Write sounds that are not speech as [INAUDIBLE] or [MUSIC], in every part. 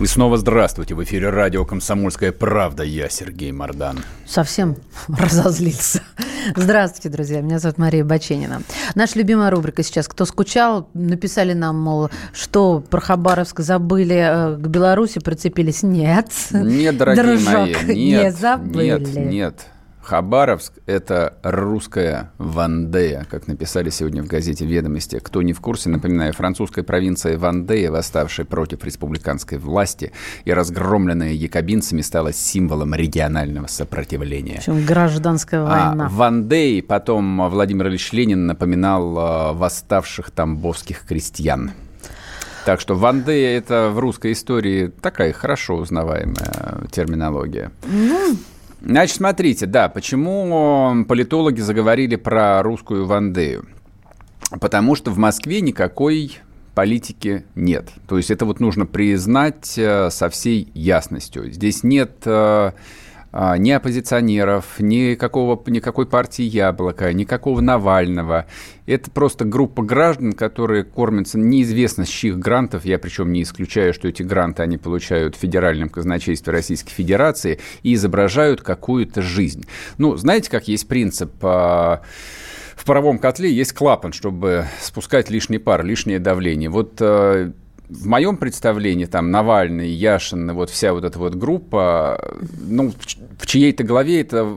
И снова здравствуйте. В эфире радио «Комсомольская правда». Я Сергей Мордан. Совсем [LAUGHS] разозлился. Здравствуйте, друзья. Меня зовут Мария Баченина. Наша любимая рубрика сейчас «Кто скучал?» Написали нам, мол, что про Хабаровск забыли, э, к Беларуси прицепились. Нет. Нет, дорогие Дружок, мои, нет, не забыли. нет, нет. Хабаровск – это русская Вандея, как написали сегодня в газете «Ведомости». Кто не в курсе, напоминаю, французская провинция Вандея, восставшая против республиканской власти и разгромленная якобинцами, стала символом регионального сопротивления. Причем гражданская война. А Вандей потом Владимир Ильич Ленин напоминал э, восставших тамбовских крестьян. Так что Вандея – это в русской истории такая хорошо узнаваемая терминология. Значит, смотрите, да, почему политологи заговорили про русскую Вандею? Потому что в Москве никакой политики нет. То есть это вот нужно признать э, со всей ясностью. Здесь нет э, ни оппозиционеров, никакого, никакой партии Яблоко, никакого Навального. Это просто группа граждан, которые кормятся неизвестно с чьих грантов. Я причем не исключаю, что эти гранты они получают в Федеральном казначействе Российской Федерации и изображают какую-то жизнь. Ну, знаете, как есть принцип а, в паровом котле есть клапан, чтобы спускать лишний пар, лишнее давление. Вот э, в моем представлении там Навальный, Яшин, вот вся вот эта вот группа, ну, в, чьей-то голове это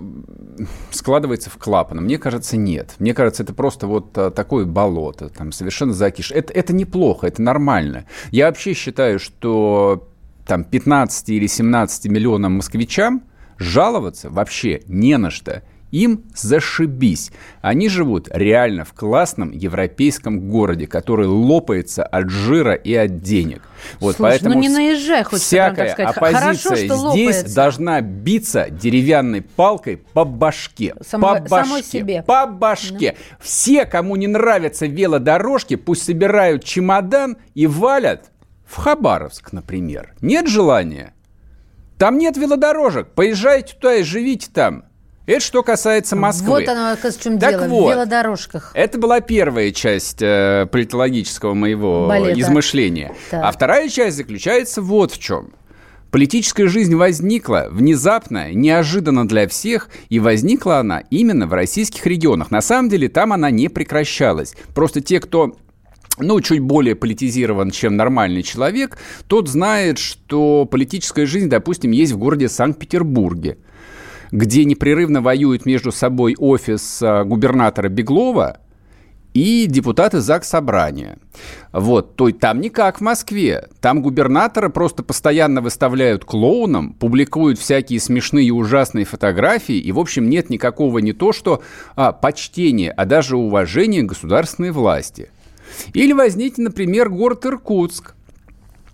складывается в клапан. Мне кажется, нет. Мне кажется, это просто вот а, такое болото, там совершенно закиш. Это, это неплохо, это нормально. Я вообще считаю, что там 15 или 17 миллионам москвичам жаловаться вообще не на что – им зашибись. Они живут реально в классном европейском городе, который лопается от жира и от денег. Вот, Слушай, поэтому ну не наезжай, хоть всякая сказать. оппозиция Хорошо, что здесь лопается. должна биться деревянной палкой по башке. Само- по самой башке. себе. По башке. Все, кому не нравятся велодорожки, пусть собирают чемодан и валят в Хабаровск, например. Нет желания? Там нет велодорожек. Поезжайте туда и живите там. Это что касается Москвы. Вот оно, оказывается, в чем Так дело. вот. В велодорожках. Это была первая часть э, политологического моего Балета. измышления. Так. А вторая часть заключается вот в чем. Политическая жизнь возникла внезапно, неожиданно для всех, и возникла она именно в российских регионах. На самом деле там она не прекращалась. Просто те, кто ну, чуть более политизирован, чем нормальный человек, тот знает, что политическая жизнь, допустим, есть в городе Санкт-Петербурге где непрерывно воюют между собой офис а, губернатора Беглова и депутаты ЗАГС Собрания. Вот, то есть там не как в Москве. Там губернатора просто постоянно выставляют клоуном, публикуют всякие смешные и ужасные фотографии, и, в общем, нет никакого не то что а, почтения, а даже уважения государственной власти. Или возьмите, например, город Иркутск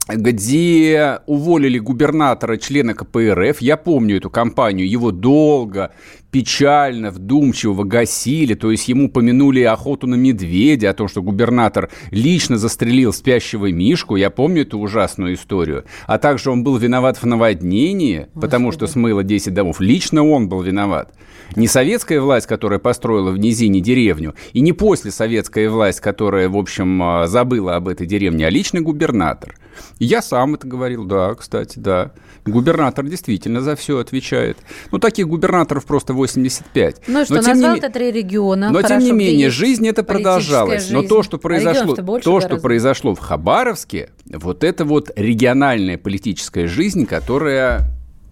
где уволили губернатора, члена КПРФ. Я помню эту кампанию. Его долго, печально, вдумчиво гасили. То есть ему помянули охоту на медведя, о том, что губернатор лично застрелил спящего Мишку. Я помню эту ужасную историю. А также он был виноват в наводнении, потому что смыло 10 домов. Лично он был виноват. Не советская власть, которая построила в низине деревню, и не после советская власть, которая, в общем, а, забыла об этой деревне, а личный губернатор. И Я сам это говорил, да, кстати, да. Губернатор действительно за все отвечает. Ну, таких губернаторов просто 85. Ну что, Но, назвал ты три региона. но, Хорошо, тем не менее, жизнь это продолжалась. Но жизнь. то, что А произошло, больше то, что гораздо. произошло в Хабаровске, вот это вот региональная политическая жизнь, которая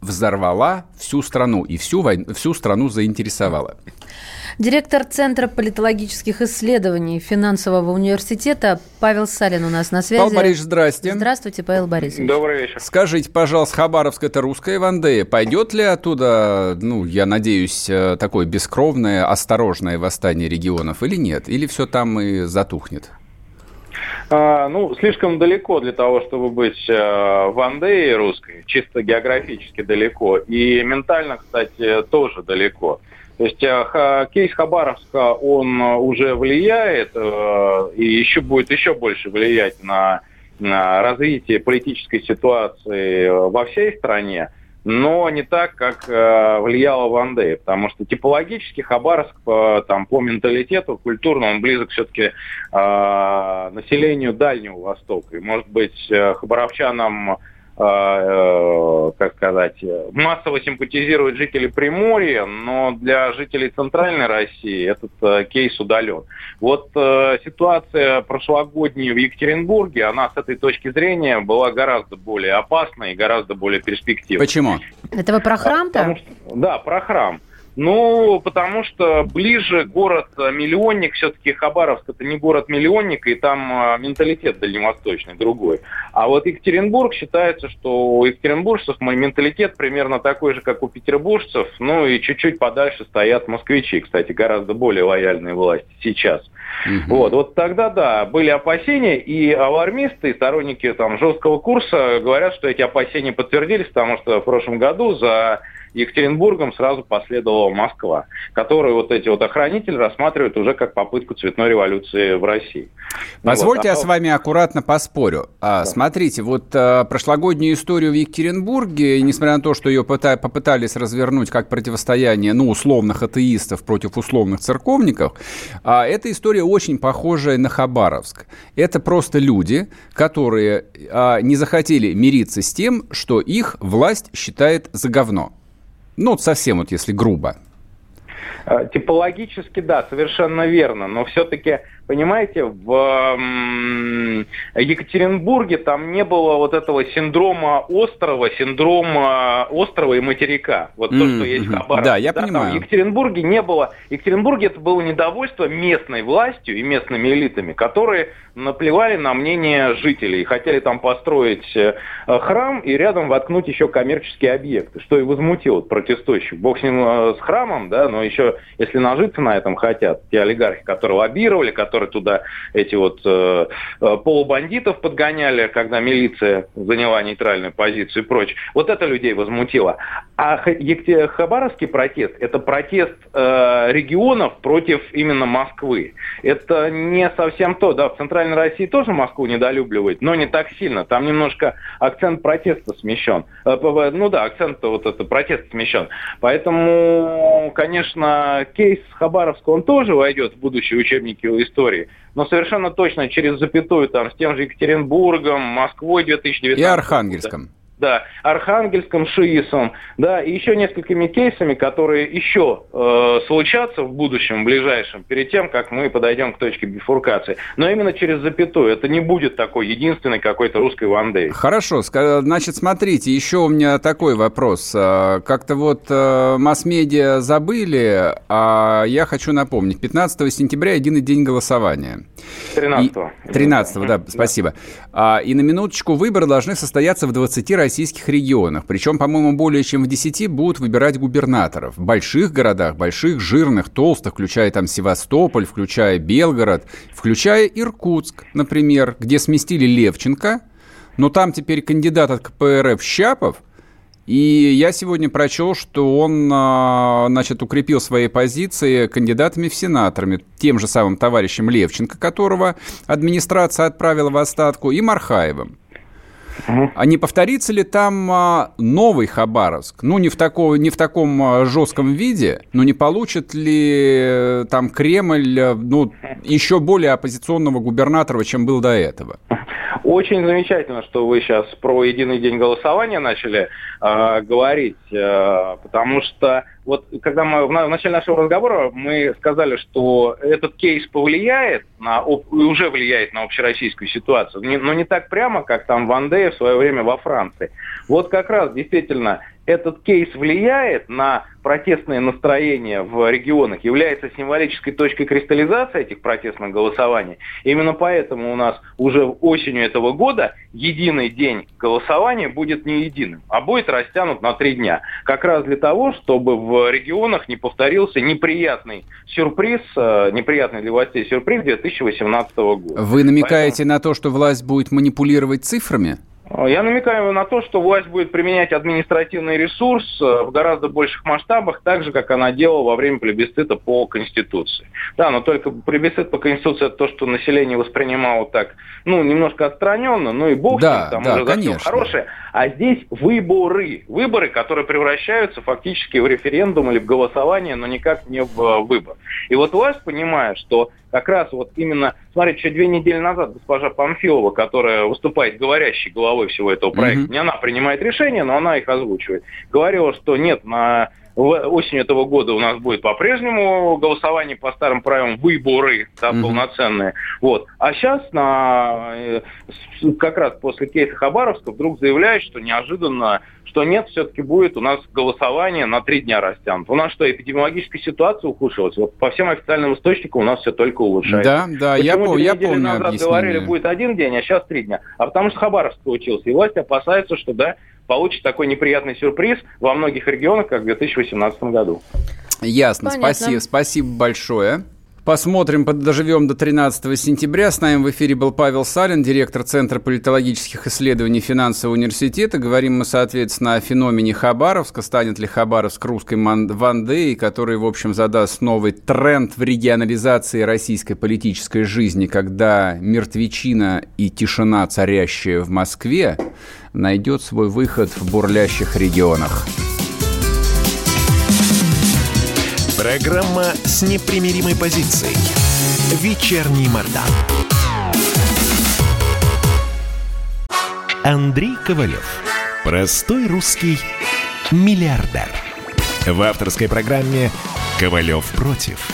взорвала всю страну и всю, вой- всю страну заинтересовала. Директор Центра политологических исследований финансового университета Павел Салин у нас на связи. Павел Борисович, здрасте. Здравствуйте, Павел Борисович. Добрый вечер. Скажите, пожалуйста, Хабаровск это русская Вандея. Пойдет ли оттуда, ну, я надеюсь, э, такое бескровное, осторожное восстание регионов или нет? Или все там и затухнет? А, ну, слишком далеко для того, чтобы быть э, в Андее русской, чисто географически далеко. И ментально, кстати, тоже далеко. То есть э, кейс Хабаровска, он уже влияет э, и еще будет еще больше влиять на развитие политической ситуации во всей стране но не так, как э, влияло в Андее, потому что типологически Хабаровск по, там, по менталитету, культурно, он близок все-таки э, населению Дальнего Востока. И, может быть, э, хабаровчанам как сказать, массово симпатизируют жители Приморья, но для жителей Центральной России этот э, кейс удален. Вот э, ситуация прошлогодняя в Екатеринбурге, она с этой точки зрения была гораздо более опасной и гораздо более перспективной. Почему? Это вы про храм-то? Да, про храм. Ну, потому что ближе город-миллионник, все-таки Хабаровск это не город-миллионник, и там а, менталитет дальневосточный, другой. А вот Екатеринбург считается, что у екатеринбуржцев мой менталитет примерно такой же, как у петербуржцев, ну и чуть-чуть подальше стоят москвичи, кстати, гораздо более лояльные власти сейчас. Угу. Вот, вот тогда, да, были опасения, и алармисты, и сторонники там жесткого курса говорят, что эти опасения подтвердились, потому что в прошлом году за Екатеринбургом сразу последовала Москва, которую вот эти вот охранители рассматривают уже как попытку цветной революции в России. Ну Позвольте, вот. я с вами аккуратно поспорю. А, да. Смотрите, вот а, прошлогоднюю историю в Екатеринбурге, несмотря на то, что ее попытались развернуть как противостояние, ну, условных атеистов против условных церковников, а, эта история очень похожая на Хабаровск. Это просто люди, которые а, не захотели мириться с тем, что их власть считает за говно. Ну, вот совсем вот если грубо. Э, типологически, да, совершенно верно. Но все-таки Понимаете, в Екатеринбурге там не было вот этого синдрома острова, синдрома острова и материка. Вот mm-hmm. то, что есть в Хабаровске. Да, я да, понимаю. в Екатеринбурге не было. В Екатеринбурге это было недовольство местной властью и местными элитами, которые наплевали на мнение жителей. Хотели там построить э, храм и рядом воткнуть еще коммерческие объекты, что и возмутило протестующих. Бог с ним э, с храмом, да, но еще если нажиться на этом хотят, те олигархи, которые лоббировали, которые туда эти вот э, э, полубандитов подгоняли, когда милиция заняла нейтральную позицию и прочее. Вот это людей возмутило. А Хабаровский протест – это протест э, регионов против именно Москвы. Это не совсем то. Да, в Центральной России тоже Москву недолюбливают, но не так сильно. Там немножко акцент протеста смещен. Э, ну да, акцент вот это протест смещен. Поэтому, конечно, кейс Хабаровска, он тоже войдет в будущие учебники истории истории. Но совершенно точно через запятую там с тем же Екатеринбургом, Москвой 2019. И Архангельском да, Архангельском, ШИИСом, да, и еще несколькими кейсами, которые еще э, случатся в будущем, в ближайшем, перед тем, как мы подойдем к точке бифуркации. Но именно через запятую. Это не будет такой единственной какой-то русской вандей. Хорошо, значит, смотрите, еще у меня такой вопрос. А, как-то вот э, масс-медиа забыли, а я хочу напомнить. 15 сентября единый день голосования. 13 и, 13 да, спасибо. А, и на минуточку выборы должны состояться в 20 российских регионах. Причем, по-моему, более чем в 10 будут выбирать губернаторов. В больших городах, больших, жирных, толстых, включая там Севастополь, включая Белгород, включая Иркутск, например, где сместили Левченко, но там теперь кандидат от КПРФ Щапов – и я сегодня прочел, что он, а, значит, укрепил свои позиции кандидатами в сенаторами, тем же самым товарищем Левченко, которого администрация отправила в отставку, и Мархаевым. А не повторится ли там а, новый Хабаровск? Ну, не в, такого, не в таком а, жестком виде, но не получит ли э, там Кремль э, ну, еще более оппозиционного губернатора, чем был до этого? Очень замечательно, что вы сейчас про единый день голосования начали э, говорить, э, потому что вот когда мы в, начале нашего разговора мы сказали, что этот кейс повлияет на уже влияет на общероссийскую ситуацию, но не так прямо, как там в Андее в свое время во Франции. Вот как раз действительно этот кейс влияет на протестные настроения в регионах, является символической точкой кристаллизации этих протестных голосований. Именно поэтому у нас уже осенью этого года единый день голосования будет не единым, а будет растянут на три дня. Как раз для того, чтобы в регионах не повторился неприятный сюрприз, э, неприятный для властей сюрприз 2018 года. Вы намекаете Поэтому... на то, что власть будет манипулировать цифрами? Я намекаю на то, что власть будет применять административный ресурс э, в гораздо больших масштабах, так же, как она делала во время плебисцита по Конституции. Да, но только плебисцит по Конституции это то, что население воспринимало так, ну, немножко отстраненно, ну и бог да, с ним, там да, уже конечно. хорошее. А здесь выборы. Выборы, которые превращаются фактически в референдум или в голосование, но никак не в э, выбор. И вот власть понимает, что как раз вот именно, смотрите, еще две недели назад госпожа Памфилова, которая выступает говорящей головой всего этого проекта, mm-hmm. не она принимает решения, но она их озвучивает, говорила, что нет, на осенью этого года у нас будет по-прежнему голосование по старым правилам, выборы да, mm-hmm. полноценные. Вот. А сейчас на, э, как раз после кейса Хабаровска вдруг заявляют, что неожиданно что нет, все-таки будет у нас голосование на три дня растянуто. У нас что, эпидемиологическая ситуация ухудшилась? Вот по всем официальным источникам у нас все только улучшается. Да, да, Почему я, по, я помню назад объяснение. говорили, будет один день, а сейчас три дня. А потому что Хабаровск случился. И власть опасается, что да, получит такой неприятный сюрприз во многих регионах, как в 2018 году. Ясно, Понятно. спасибо, спасибо большое. Посмотрим, доживем до 13 сентября. С нами в эфире был Павел Салин, директор Центра политологических исследований финансового университета. Говорим мы, соответственно, о феномене Хабаровска. Станет ли Хабаровск русской Вандеей, который, в общем, задаст новый тренд в регионализации российской политической жизни, когда мертвечина и тишина, царящая в Москве, найдет свой выход в бурлящих регионах. Программа с непримиримой позицией. Вечерний Мордан. Андрей Ковалев. Простой русский миллиардер. В авторской программе «Ковалев против».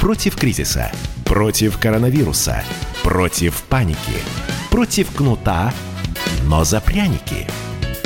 Против кризиса. Против коронавируса. Против паники. Против кнута, но за пряники –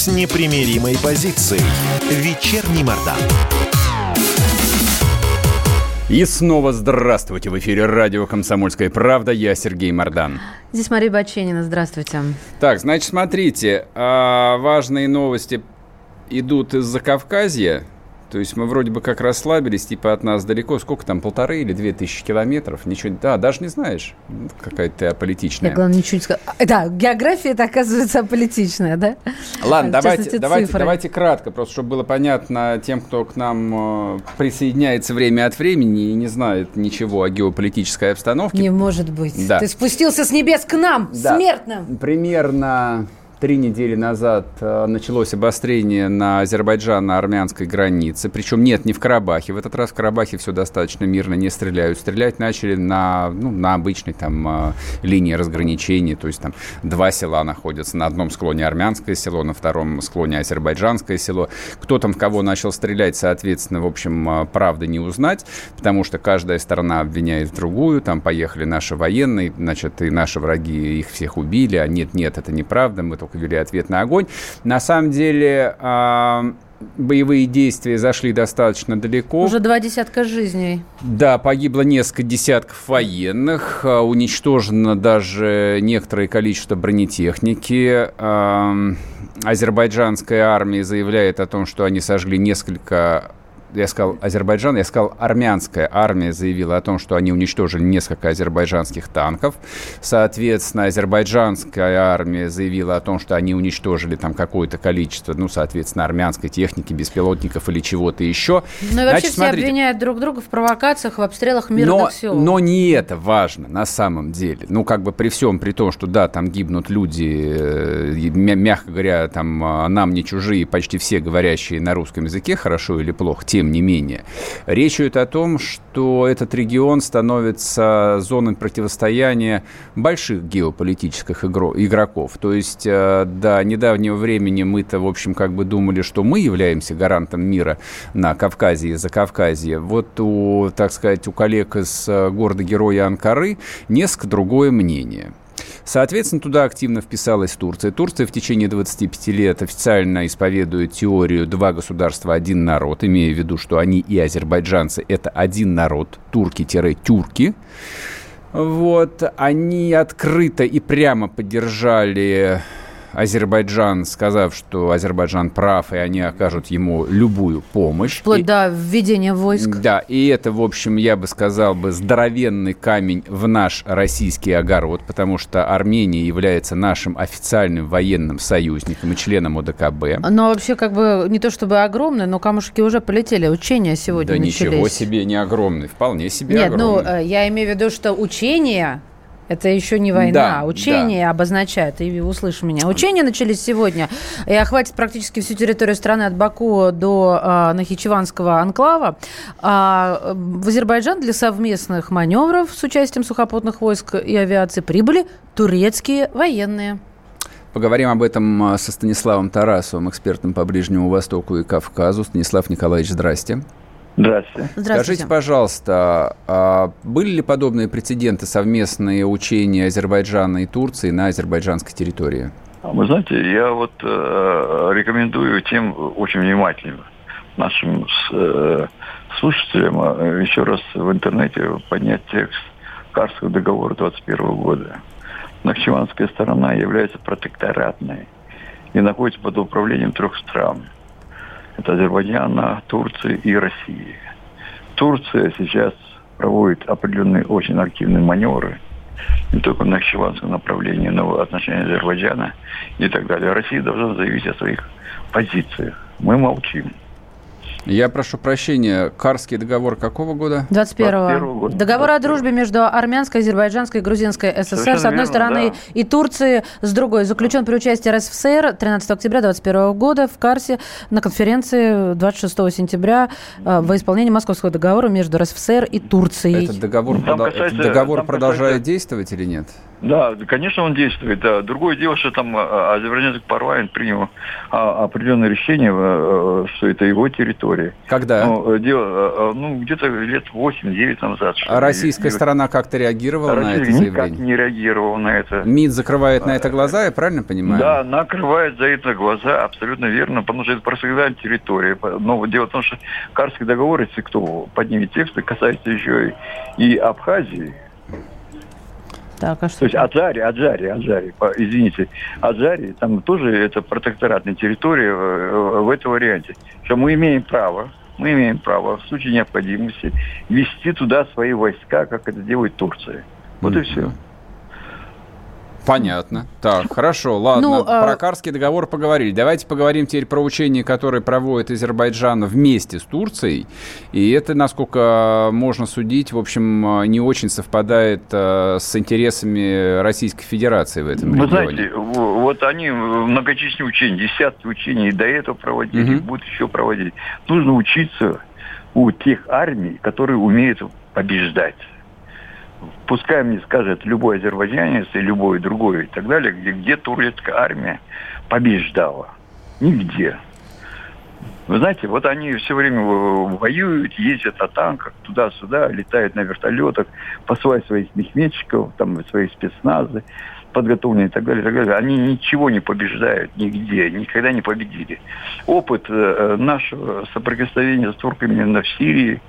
с непримиримой позицией. Вечерний Мордан. И снова здравствуйте. В эфире радио «Комсомольская правда». Я Сергей Мордан. Здесь Мария Баченина. Здравствуйте. Так, значит, смотрите. А, важные новости идут из Закавказья. То есть мы вроде бы как расслабились, типа от нас далеко, сколько там, полторы или две тысячи километров, ничего, да, даже не знаешь, какая-то ты аполитичная. Я, главное, ничего не сказала. Да, география это оказывается аполитичная, да? Ладно, давайте, давайте, давайте кратко, просто чтобы было понятно тем, кто к нам э, присоединяется время от времени и не знает ничего о геополитической обстановке. Не может быть. Да. Ты спустился с небес к нам, да. смертным. Примерно Три недели назад э, началось обострение на Азербайджано-армянской границе. Причем нет, не в Карабахе. В этот раз в Карабахе все достаточно мирно, не стреляют. Стрелять начали на, ну, на обычной там э, линии разграничения. То есть там два села находятся. На одном склоне армянское село, на втором склоне азербайджанское село. Кто там в кого начал стрелять, соответственно, в общем, э, правды не узнать, потому что каждая сторона обвиняет другую. Там поехали наши военные, значит, и наши враги их всех убили. А нет, нет, это неправда, мы только только вели ответный огонь. На самом деле а, боевые действия зашли достаточно далеко. Уже два десятка жизней. Да, погибло несколько десятков военных, а, уничтожено даже некоторое количество бронетехники. А, азербайджанская армия заявляет о том, что они сожгли несколько я сказал Азербайджан, я сказал армянская армия заявила о том, что они уничтожили несколько азербайджанских танков. Соответственно, азербайджанская армия заявила о том, что они уничтожили там какое-то количество, ну, соответственно, армянской техники, беспилотников или чего-то еще. Ну и вообще Значит, все смотрите, обвиняют друг друга в провокациях, в обстрелах мирных но, сел. Но не это важно на самом деле. Ну, как бы при всем при том, что да, там гибнут люди, э, мягко говоря, там а, нам не чужие, почти все говорящие на русском языке, хорошо или плохо, тем не менее. Речь идет о том, что этот регион становится зоной противостояния больших геополитических игроков. То есть э, до недавнего времени мы-то, в общем, как бы думали, что мы являемся гарантом мира на Кавказе и Закавказье. Вот у, так сказать, у коллег из э, города-героя Анкары несколько другое мнение. Соответственно, туда активно вписалась Турция. Турция в течение 25 лет официально исповедует теорию «два государства, один народ», имея в виду, что они и азербайджанцы – это один народ, турки-тюрки. Вот, они открыто и прямо поддержали Азербайджан, сказав, что Азербайджан прав, и они окажут ему любую помощь. Вплоть и, до введения войск. Да, и это, в общем, я бы сказал бы, здоровенный камень в наш российский огород, потому что Армения является нашим официальным военным союзником и членом ОДКБ. Но вообще, как бы, не то чтобы огромный, но камушки уже полетели, учения сегодня да начались. ничего себе не огромный, вполне себе Нет, ну, огромный. ну, я имею в виду, что учения это еще не война. Да, Учения да. обозначают, и услышь меня. Учения начались сегодня и охватят практически всю территорию страны от Баку до а, Нахичеванского анклава. А, в Азербайджан для совместных маневров с участием сухопутных войск и авиации прибыли турецкие военные. Поговорим об этом а, со Станиславом Тарасовым, экспертом по Ближнему Востоку и Кавказу. Станислав Николаевич, здрасте. Здравствуйте. Здравствуйте. Скажите, пожалуйста, а были ли подобные прецеденты совместные учения Азербайджана и Турции на азербайджанской территории? Вы знаете, я вот э, рекомендую тем очень внимательным нашим э, слушателям э, еще раз в интернете поднять текст Карского договора 21 года. Нахчеванская сторона является протекторатной и находится под управлением трех стран – это Азербайджана, Турции и России. Турция сейчас проводит определенные очень активные маневры, не только на Нахчеванском направлении, но в отношении Азербайджана и так далее. Россия должна заявить о своих позициях. Мы молчим. Я прошу прощения, Карский договор какого года? 21-го. года. Договор о дружбе между армянской, азербайджанской и грузинской ССР Совершенно с одной верно, стороны да. и Турции с другой. Заключен при участии РСФСР 13 октября 2021 года в Карсе на конференции 26 сентября э, во исполнении Московского договора между РСФСР и Турцией. Этот договор, прода... касается, Этот договор продолжает касается... действовать или нет? Да, конечно, он действует. Да. Другое дело, что там э, азербайджанский парламент принял а, определенное решение, э, что это его территория. Когда? Ну, э, дело, э, э, ну где-то лет 8-9 назад. А российская ли. сторона как-то реагировала Россия на это заявление? никак не реагировала на это. МИД закрывает на это глаза, я правильно понимаю? Да, накрывает за это глаза, абсолютно верно, потому что это профессиональная территория. Но дело в том, что Карский договор, если кто поднимет тексты, касается еще и, и Абхазии, так, а что То есть Аджари, Аджари, Аджари, извините, Аджари, там тоже это протекторатная территория в, в этом варианте. Что мы имеем право, мы имеем право в случае необходимости вести туда свои войска, как это делает Турция. Вот mm-hmm. и все. Понятно. Так, хорошо, ладно. Ну, а про Карский договор поговорили. Давайте поговорим теперь про учения, которые проводит Азербайджан вместе с Турцией. И это, насколько можно судить, в общем, не очень совпадает э, с интересами Российской Федерации в этом Вы регионе. знаете, вот они многочисленные учения, десятки учений и до этого проводили, угу. будут еще проводить. Нужно учиться у тех армий, которые умеют побеждать пускай мне скажет любой азербайджанец и любой другой и так далее, где, где турецкая армия побеждала. Нигде. Вы знаете, вот они все время воюют, ездят на танках туда-сюда, летают на вертолетах, посылают своих мехметчиков, там свои спецназы подготовленные и так далее, и так далее. Они ничего не побеждают нигде, никогда не победили. Опыт э, нашего соприкосновения с турками в Сирии,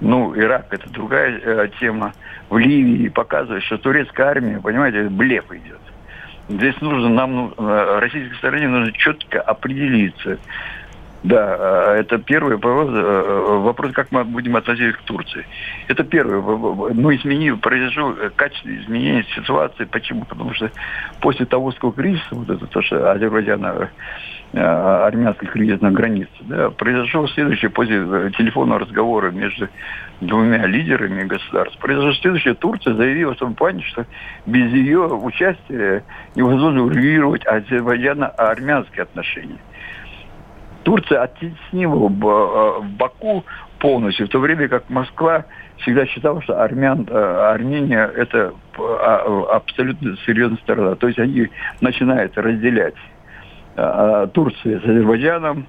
ну, Ирак это другая э, тема, в Ливии показывает, что турецкая армия, понимаете, блеф идет. Здесь нужно нам, ну, э, российской стороне нужно четко определиться, Да, а, это первый вопрос, э, э, вопрос, как мы будем относиться к Турции. Это первый. Ну, изменил, произошло качественное изменение ситуации. Почему? Потому что после того, сколько кризиса, вот это то, что Азербайджана Э, армянский кризис на границе. Да, произошло следующее после э, телефонного разговора между двумя лидерами государств. Произошло следующее. Турция заявила в том плане, что без ее участия невозможно урегулировать азербайджано-армянские отношения. Турция оттеснила э, Баку полностью, в то время как Москва всегда считала, что армян, Армения это а, абсолютно серьезная сторона. То есть они начинают разделять Турции с Азербайджаном,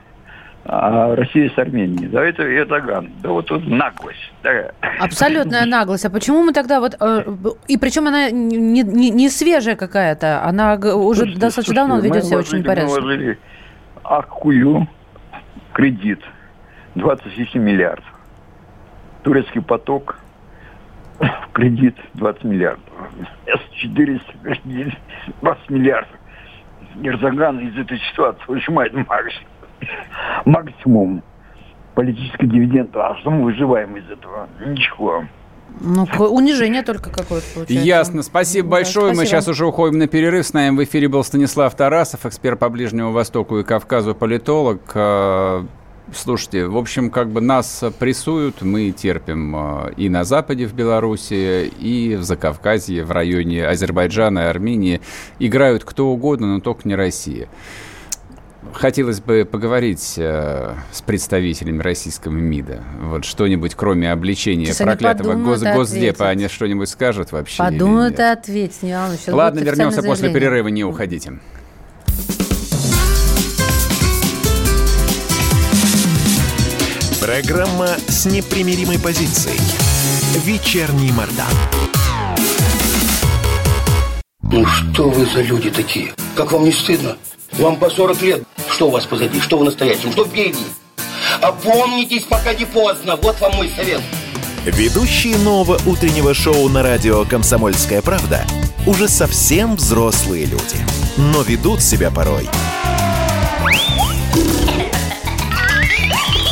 а Россия с Арменией. Да, это Эрдоган. Да вот тут наглость. Да. Абсолютная наглость. А почему мы тогда вот... Э, и причем она не, не, не свежая какая-то, она уже слушайте, достаточно слушайте, давно ведет себя очень порядочно. Мы вложили Аккую кредит 27 миллиардов. Турецкий поток кредит 20 миллиардов. С-400 20 миллиардов. Эрдоган из этой ситуации выжимает максимум, максимум политический дивиденд. А что мы выживаем из этого? Ничего. Ну, унижение только какое-то получается. Ясно. Спасибо да, большое. Спасибо. Мы сейчас уже уходим на перерыв. С нами в эфире был Станислав Тарасов, эксперт по Ближнему Востоку и Кавказу, политолог. Слушайте, в общем, как бы нас прессуют, мы терпим э, и на Западе, в Беларуси, и в Закавказье, в районе Азербайджана и Армении. Играют кто угодно, но только не Россия. Хотелось бы поговорить э, с представителями российского МИДа. Вот что-нибудь, кроме обличения Сейчас проклятого гос госдепа, они что-нибудь скажут вообще? Подумают и ответят, Ладно, вернемся после перерыва, не уходите. Программа с непримиримой позицией. Вечерний Мордан. Ну что вы за люди такие? Как вам не стыдно? Вам по 40 лет. Что у вас позади? Что вы настоящем? Что впереди? Опомнитесь, пока не поздно. Вот вам мой совет. Ведущие нового утреннего шоу на радио «Комсомольская правда» уже совсем взрослые люди. Но ведут себя порой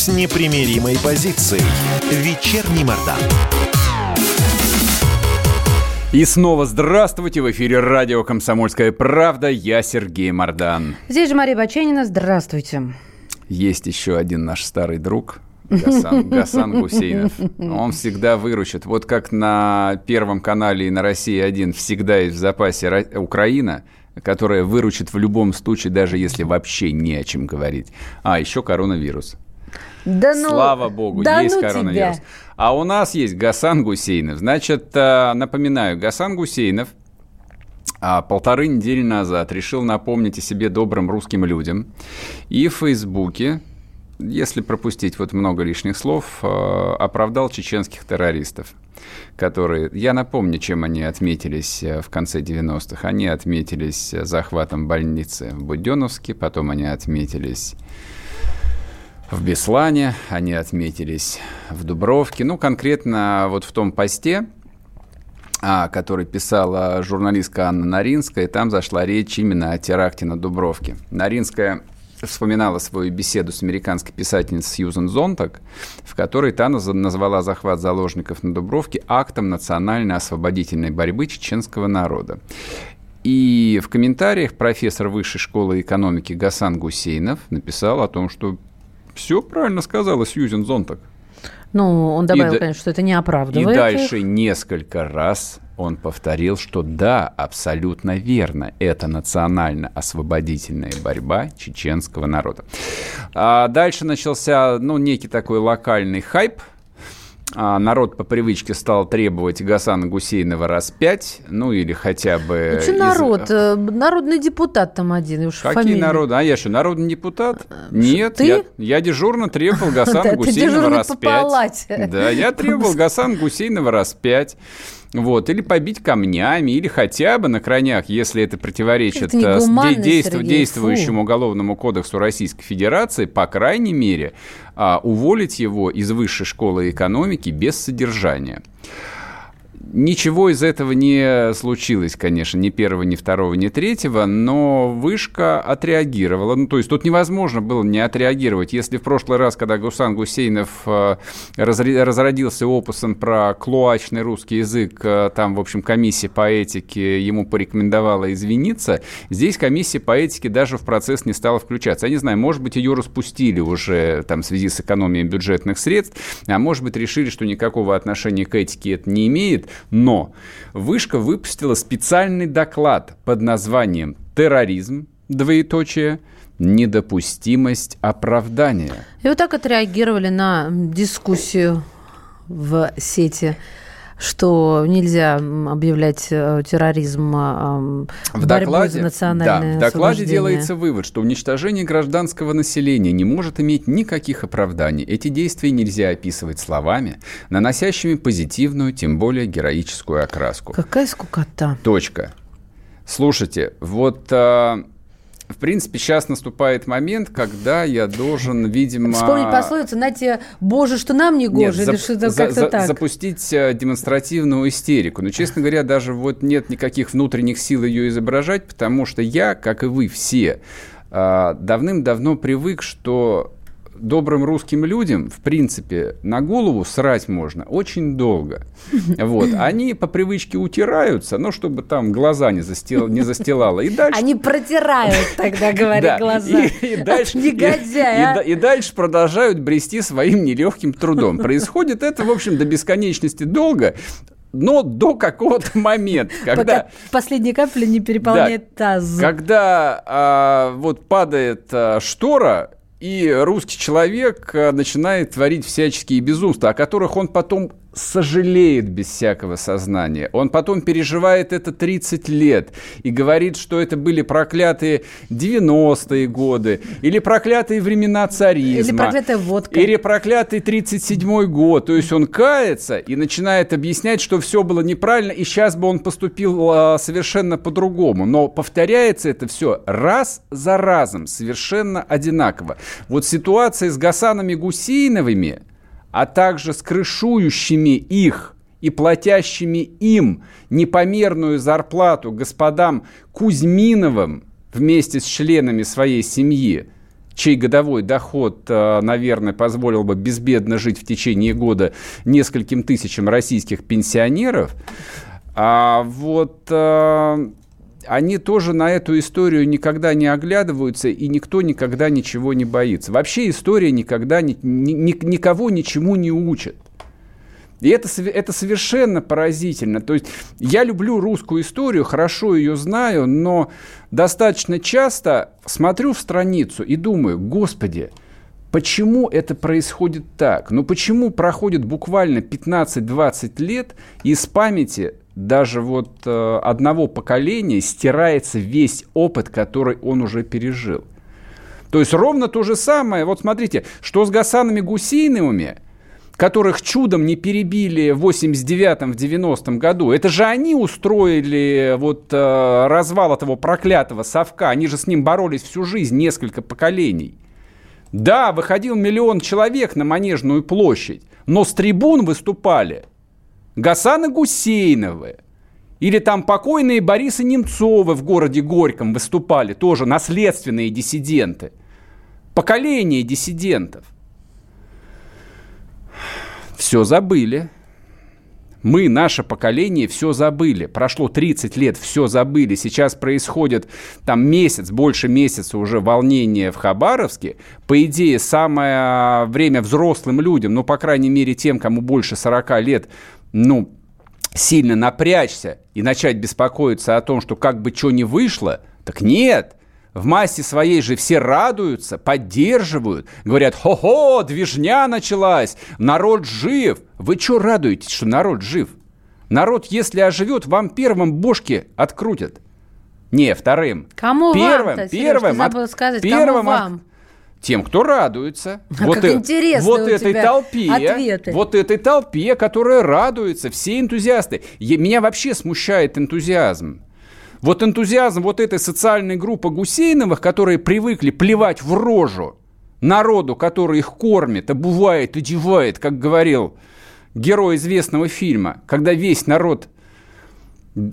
с непримиримой позицией. Вечерний Мордан. И снова здравствуйте! В эфире радио «Комсомольская правда». Я Сергей Мордан. Здесь же Мария Баченина. Здравствуйте. Есть еще один наш старый друг, Гасан, [LAUGHS] Гасан Гусейнов. Он всегда выручит. Вот как на Первом канале и на России-1 всегда есть в запасе Украина, которая выручит в любом случае, даже если вообще не о чем говорить. А, еще коронавирус. Да ну, Слава богу, да есть ну коронавирус. Тебя. А у нас есть Гасан Гусейнов. Значит, э, напоминаю, Гасан Гусейнов а полторы недели назад решил напомнить о себе добрым русским людям. И в Фейсбуке, если пропустить вот много лишних слов, э, оправдал чеченских террористов, которые... Я напомню, чем они отметились э, в конце 90-х. Они отметились захватом больницы в Буденновске, потом они отметились в Беслане, они отметились в Дубровке. Ну, конкретно вот в том посте, а, который писала журналистка Анна Наринская, там зашла речь именно о теракте на Дубровке. Наринская вспоминала свою беседу с американской писательницей Сьюзен Зонтак, в которой та назвала захват заложников на Дубровке актом национальной освободительной борьбы чеченского народа. И в комментариях профессор Высшей школы экономики Гасан Гусейнов написал о том, что все правильно сказала Сьюзен Зонтак. Ну, он добавил, и, конечно, что это не оправдывает. И дальше их. несколько раз он повторил, что да, абсолютно верно, это национально-освободительная борьба чеченского народа. А дальше начался, ну, некий такой локальный хайп, народ по привычке стал требовать Гасана Гусейнова раз пять, ну или хотя бы... Ну, что из- народ? Э, Народный депутат там один. Уж Какие фамилию. народы? А я что, народный депутат? Нет, ты? Я, я дежурно требовал [LAUGHS] Гасана Гусейнова раз пять. Да, я [LAUGHS] требовал Гасана Гусейнова раз пять. Вот, или побить камнями, или хотя бы на крайнях, если это противоречит Это э, с гуманно, де- действу- Сергей, действующему уголовному кодексу Российской Федерации, по крайней мере, а, уволить его из высшей школы экономики без содержания. Ничего из этого не случилось, конечно, ни первого, ни второго, ни третьего, но вышка отреагировала. Ну, то есть тут невозможно было не отреагировать. Если в прошлый раз, когда Гусан Гусейнов э, разродился опусом про клоачный русский язык, э, там, в общем, комиссия по этике ему порекомендовала извиниться, здесь комиссия по этике даже в процесс не стала включаться. Я не знаю, может быть, ее распустили уже там, в связи с экономией бюджетных средств, а может быть, решили, что никакого отношения к этике это не имеет, но Вышка выпустила специальный доклад под названием «Терроризм», двоеточие, недопустимость оправдания. И вот так отреагировали на дискуссию в сети, что нельзя объявлять э, терроризм э, В докладе, за национальное да, в докладе делается вывод, что уничтожение гражданского населения не может иметь никаких оправданий. Эти действия нельзя описывать словами, наносящими позитивную, тем более героическую окраску. Какая скукота. Точка. Слушайте, вот а, в принципе сейчас наступает момент, когда я должен, видимо... Вспомнить пословицу, знаете, боже, что нам не гоже, или что-то за- как-то за- так. Запустить э, демонстративную истерику. Но, честно говоря, даже вот нет никаких внутренних сил ее изображать, потому что я, как и вы все, э, давным-давно привык, что добрым русским людям, в принципе, на голову срать можно очень долго. Вот. Они по привычке утираются, но чтобы там глаза не, застил, не застилало. И дальше Они протирают тогда, [LAUGHS] говорят, да, глаза. И, и дальше, Негодяй, и да- и дальше продолжают брести своим нелегким трудом. Происходит это, в общем, до бесконечности долго, но до какого-то момента, когда... Пока последняя капля не переполняет таз. Когда а, вот падает а, штора, и русский человек а, начинает творить всяческие безумства, о которых он потом сожалеет без всякого сознания. Он потом переживает это 30 лет и говорит, что это были проклятые 90-е годы, или проклятые времена царизма. Или проклятая водка. Или проклятый 37-й год. То есть он кается и начинает объяснять, что все было неправильно, и сейчас бы он поступил а, совершенно по-другому. Но повторяется это все раз за разом, совершенно одинаково. Вот ситуация с Гасанами Гусейновыми, а также с крышующими их и платящими им непомерную зарплату господам Кузьминовым вместе с членами своей семьи, чей годовой доход, э, наверное, позволил бы безбедно жить в течение года нескольким тысячам российских пенсионеров, а вот э, они тоже на эту историю никогда не оглядываются, и никто никогда ничего не боится. Вообще история никогда ни- ни- ни- никого ничему не учит. И это, это совершенно поразительно. То есть я люблю русскую историю, хорошо ее знаю, но достаточно часто смотрю в страницу и думаю, господи, почему это происходит так? Ну почему проходит буквально 15-20 лет, и из памяти даже вот э, одного поколения стирается весь опыт, который он уже пережил. То есть ровно то же самое. Вот смотрите, что с Гасанами Гусейновыми, которых чудом не перебили в 89-м, в 90-м году. Это же они устроили вот э, развал этого проклятого совка. Они же с ним боролись всю жизнь, несколько поколений. Да, выходил миллион человек на Манежную площадь, но с трибун выступали Гасаны Гусейновы. Или там покойные Бориса Немцовы в городе Горьком выступали, тоже наследственные диссиденты. Поколение диссидентов. Все забыли. Мы, наше поколение, все забыли. Прошло 30 лет, все забыли. Сейчас происходит там месяц, больше месяца уже волнение в Хабаровске. По идее, самое время взрослым людям, ну, по крайней мере, тем, кому больше 40 лет, ну, сильно напрячься и начать беспокоиться о том, что как бы что ни вышло, так нет. в массе своей же все радуются, поддерживают, говорят, хо-хо, движня началась, народ жив. Вы что радуетесь, что народ жив? Народ, если оживет, вам первым бошки открутят. Не, вторым. Кому первым, вам-то, первым, Сереж, от- сказать, первым кому от- вам? Тем, кто радуется. А как э- интересно вот этой толпе, ответы. вот этой толпе, которая радуется, все энтузиасты. Е- меня вообще смущает энтузиазм. Вот энтузиазм вот этой социальной группы Гусейновых, которые привыкли плевать в рожу народу, который их кормит, обувает, одевает, как говорил герой известного фильма, когда весь народ,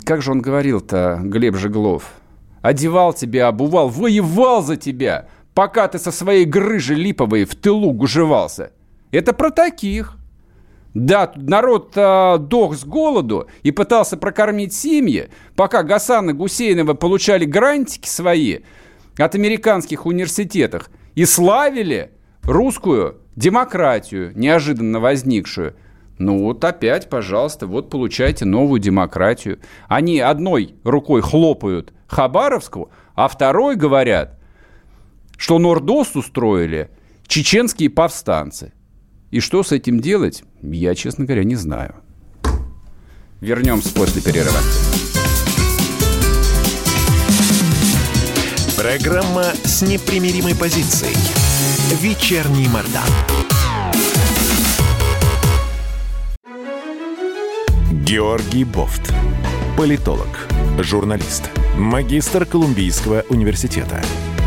как же он говорил-то, Глеб Жеглов, одевал тебя, обувал, воевал за тебя, пока ты со своей грыжи липовой в тылу гужевался. Это про таких. Да, народ а, дох с голоду и пытался прокормить семьи, пока Гасан и Гусейнова получали грантики свои от американских университетов и славили русскую демократию, неожиданно возникшую. Ну вот опять, пожалуйста, вот получайте новую демократию. Они одной рукой хлопают Хабаровскую, а второй говорят, что Нордост устроили чеченские повстанцы. И что с этим делать, я, честно говоря, не знаю. Вернемся после перерыва. Программа с непримиримой позицией. Вечерний Мордан. Георгий Бофт. Политолог, журналист, магистр Колумбийского университета,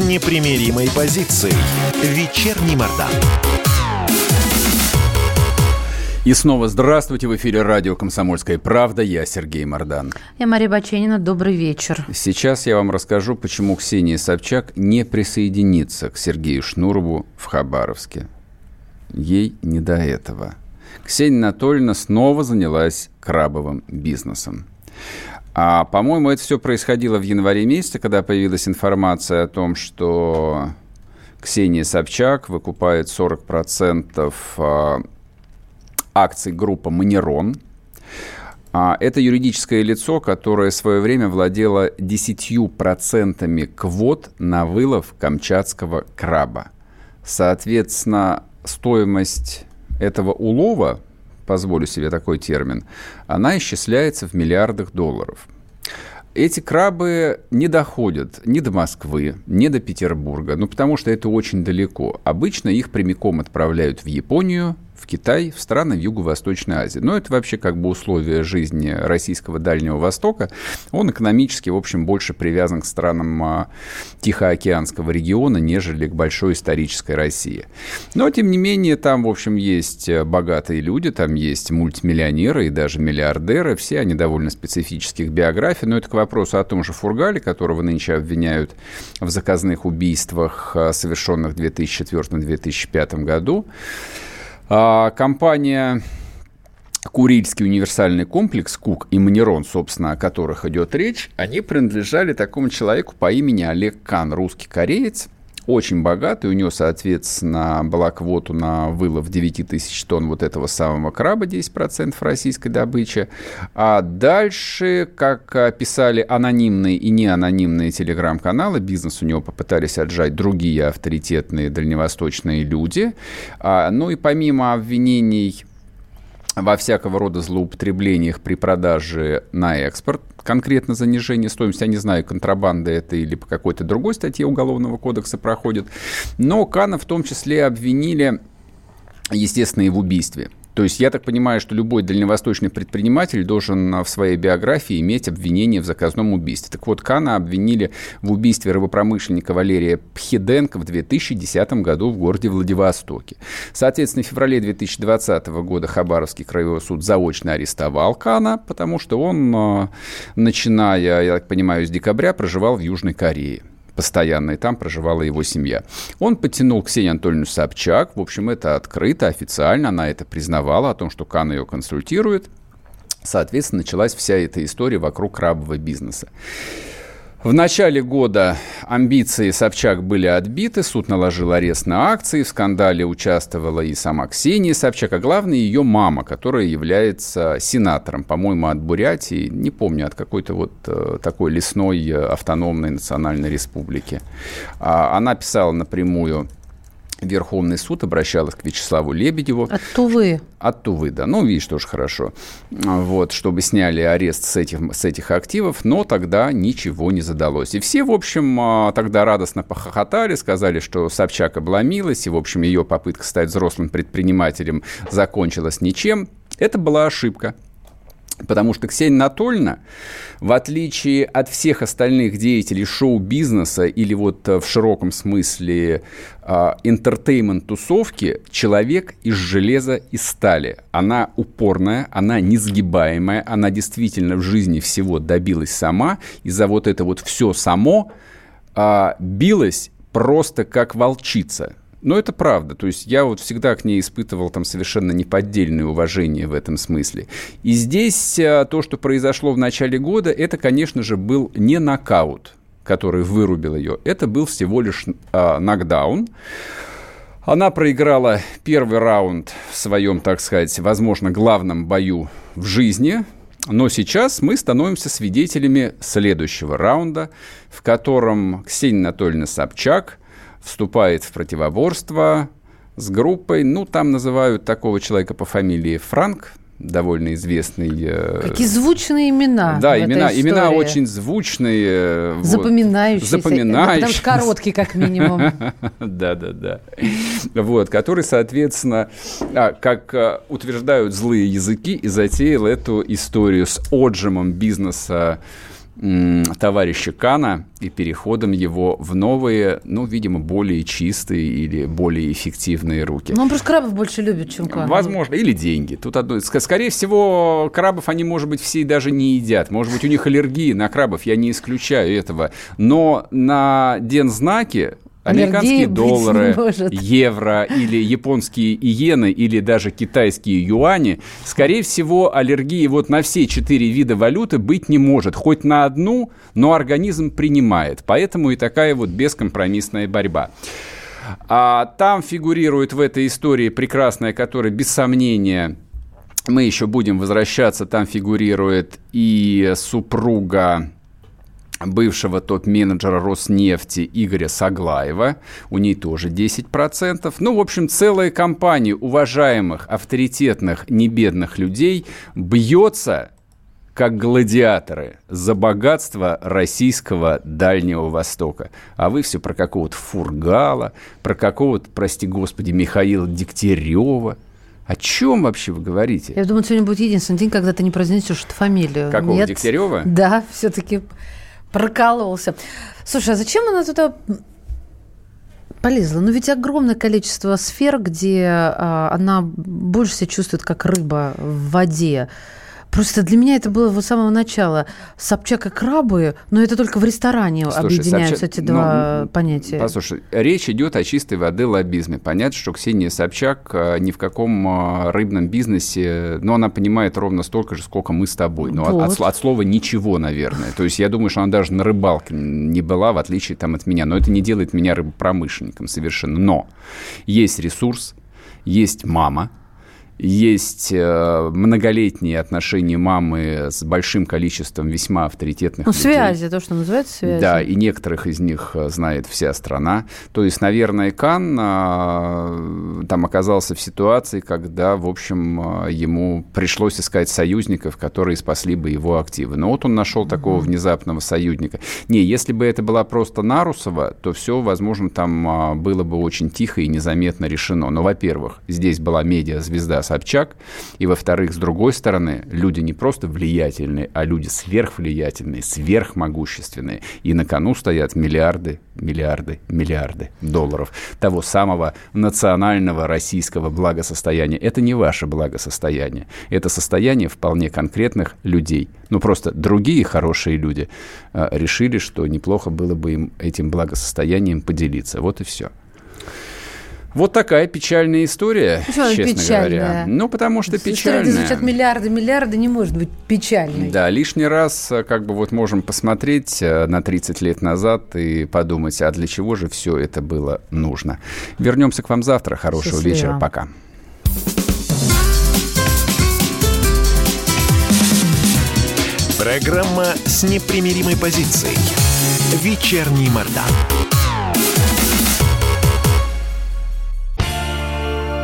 с непримиримой позицией. Вечерний Мордан. И снова здравствуйте. В эфире радио «Комсомольская правда». Я Сергей Мордан. Я Мария Баченина. Добрый вечер. Сейчас я вам расскажу, почему Ксения Собчак не присоединится к Сергею Шнурову в Хабаровске. Ей не до этого. Ксения Анатольевна снова занялась крабовым бизнесом. А, по-моему, это все происходило в январе месяце, когда появилась информация о том, что Ксения Собчак выкупает 40% а, акций группы «Манерон». А, Это юридическое лицо, которое в свое время владело 10% квот на вылов камчатского краба. Соответственно, стоимость этого улова, позволю себе такой термин, она исчисляется в миллиардах долларов. Эти крабы не доходят ни до Москвы, ни до Петербурга, ну потому что это очень далеко. Обычно их прямиком отправляют в Японию, в Китай, в страны Юго-Восточной Азии. Но это вообще как бы условия жизни российского Дальнего Востока. Он экономически, в общем, больше привязан к странам а, Тихоокеанского региона, нежели к большой исторической России. Но, тем не менее, там, в общем, есть э, богатые люди, там есть мультимиллионеры и даже миллиардеры. Все они довольно специфических биографий. Но это к вопросу о том же Фургале, которого нынче обвиняют в заказных убийствах, а, совершенных в 2004-2005 году. А, Компания Курильский универсальный комплекс, КУК и Манерон, собственно, о которых идет речь, они принадлежали такому человеку по имени Олег Кан, русский кореец, очень богатый, у него, соответственно, была квота на вылов 9 тысяч тонн вот этого самого краба, 10% российской добычи. А дальше, как писали анонимные и неанонимные телеграм-каналы, бизнес у него попытались отжать другие авторитетные дальневосточные люди. А, ну и помимо обвинений во всякого рода злоупотреблениях при продаже на экспорт, конкретно занижение стоимости, я не знаю, контрабанда это или по какой-то другой статье Уголовного кодекса проходит, но Кана в том числе обвинили, естественно, и в убийстве. То есть я так понимаю, что любой дальневосточный предприниматель должен в своей биографии иметь обвинение в заказном убийстве. Так вот, Кана обвинили в убийстве рыбопромышленника Валерия Пхиденко в 2010 году в городе Владивостоке. Соответственно, в феврале 2020 года Хабаровский краевой суд заочно арестовал Кана, потому что он, начиная, я так понимаю, с декабря проживал в Южной Корее постоянно, и там проживала его семья. Он подтянул Ксению Анатольевну Собчак, в общем, это открыто, официально, она это признавала, о том, что Кан ее консультирует. Соответственно, началась вся эта история вокруг крабового бизнеса. В начале года амбиции Собчак были отбиты, суд наложил арест на акции, в скандале участвовала и сама Ксения Собчак, а главное ее мама, которая является сенатором, по-моему, от Бурятии, не помню, от какой-то вот э, такой лесной э, автономной национальной республики. А, она писала напрямую Верховный суд обращалась к Вячеславу Лебедеву. От Тувы. От Тувы, да. Ну, видишь, тоже хорошо. Вот, чтобы сняли арест с этих, с этих активов, но тогда ничего не задалось. И все, в общем, а, тогда радостно похохотали, сказали, что Собчак обломилась, и, в общем, ее попытка стать взрослым предпринимателем закончилась ничем. Это была ошибка. Потому что Ксения Анатольевна, в отличие от всех остальных деятелей шоу-бизнеса или вот э, в широком смысле интертеймент-тусовки, а, человек из железа и стали. Она упорная, она несгибаемая, она действительно в жизни всего добилась сама, и за вот это вот все само а, билась просто как волчица. Но это правда. То есть я вот всегда к ней испытывал там совершенно неподдельное уважение в этом смысле. И здесь а, то, что произошло в начале года, это, конечно же, был не нокаут, который вырубил ее. Это был всего лишь а, нокдаун. Она проиграла первый раунд в своем, так сказать, возможно, главном бою в жизни. Но сейчас мы становимся свидетелями следующего раунда, в котором Ксения Анатольевна Собчак вступает в противоборство с группой, ну, там называют такого человека по фамилии Франк, довольно известный. Э, Какие звучные имена. Да, имена, имена очень звучные. Э, запоминающиеся. Вот, запоминающиеся. потому что короткий, как минимум. [LAUGHS] Да, да, да. Вот, который, соответственно, а, как э, утверждают злые языки, и затеял эту историю с отжимом бизнеса товарища Кана и переходом его в новые, ну, видимо, более чистые или более эффективные руки. Ну, он просто крабов больше любит, чем Кана. Возможно, или деньги. Тут одно... Скорее всего, крабов они, может быть, все даже не едят. Может быть, у них аллергии на крабов, я не исключаю этого. Но на Дензнаке Американские доллары, евро или японские иены или даже китайские юани, скорее всего, аллергии вот на все четыре вида валюты быть не может. Хоть на одну, но организм принимает. Поэтому и такая вот бескомпромиссная борьба. А там фигурирует в этой истории прекрасная, которая без сомнения мы еще будем возвращаться, там фигурирует и супруга бывшего топ-менеджера Роснефти Игоря Саглаева. У ней тоже 10%. Ну, в общем, целая компания уважаемых, авторитетных, небедных людей бьется как гладиаторы за богатство российского Дальнего Востока. А вы все про какого-то Фургала, про какого-то, прости господи, Михаила Дегтярева. О чем вообще вы говорите? Я думаю, сегодня будет единственный день, когда ты не произнесешь эту фамилию. Какого, Нет? Дегтярева? Да, все-таки Прокололся. Слушай, а зачем она туда полезла? Ну ведь огромное количество сфер, где а, она больше себя чувствует как рыба в воде. Просто для меня это было вот с самого начала. Собчак и крабы, но это только в ресторане Слушай, объединяются Собчак, эти два ну, понятия. Послушай, речь идет о чистой воды лоббизме. Понятно, что Ксения Собчак а, ни в каком а, рыбном бизнесе, но она понимает ровно столько же, сколько мы с тобой. Но вот. от, от, от слова ничего, наверное. То есть я думаю, что она даже на рыбалке не была, в отличие там, от меня. Но это не делает меня рыбопромышленником совершенно. Но есть ресурс, есть мама, есть э, многолетние отношения мамы с большим количеством весьма авторитетных ну, людей. связи, то, что называется связи. Да, и некоторых из них э, знает вся страна. То есть, наверное, Кан а, там оказался в ситуации, когда, в общем, э, ему пришлось искать союзников, которые спасли бы его активы. Но вот он нашел такого mm-hmm. внезапного союзника. Не, если бы это была просто Нарусова, то все, возможно, там а, было бы очень тихо и незаметно решено. Но, во-первых, здесь была медиа-звезда Собчак. И, во-вторых, с другой стороны, люди не просто влиятельные, а люди сверхвлиятельные, сверхмогущественные. И на кону стоят миллиарды, миллиарды, миллиарды долларов того самого национального российского благосостояния. Это не ваше благосостояние. Это состояние вполне конкретных людей. Ну, просто другие хорошие люди э, решили, что неплохо было бы им этим благосостоянием поделиться. Вот и все. Вот такая печальная история, Почему честно печальная? говоря. Ну, потому что История, печальная. История, звучат миллиарды, миллиарды, не может быть печальной. Да, лишний раз э, как бы вот можем посмотреть э, на 30 лет назад и подумать, а для чего же все это было нужно. Вернемся к вам завтра. Хорошего Счастливо. вечера. Пока. Программа с непримиримой позицией. Вечерний Мордан.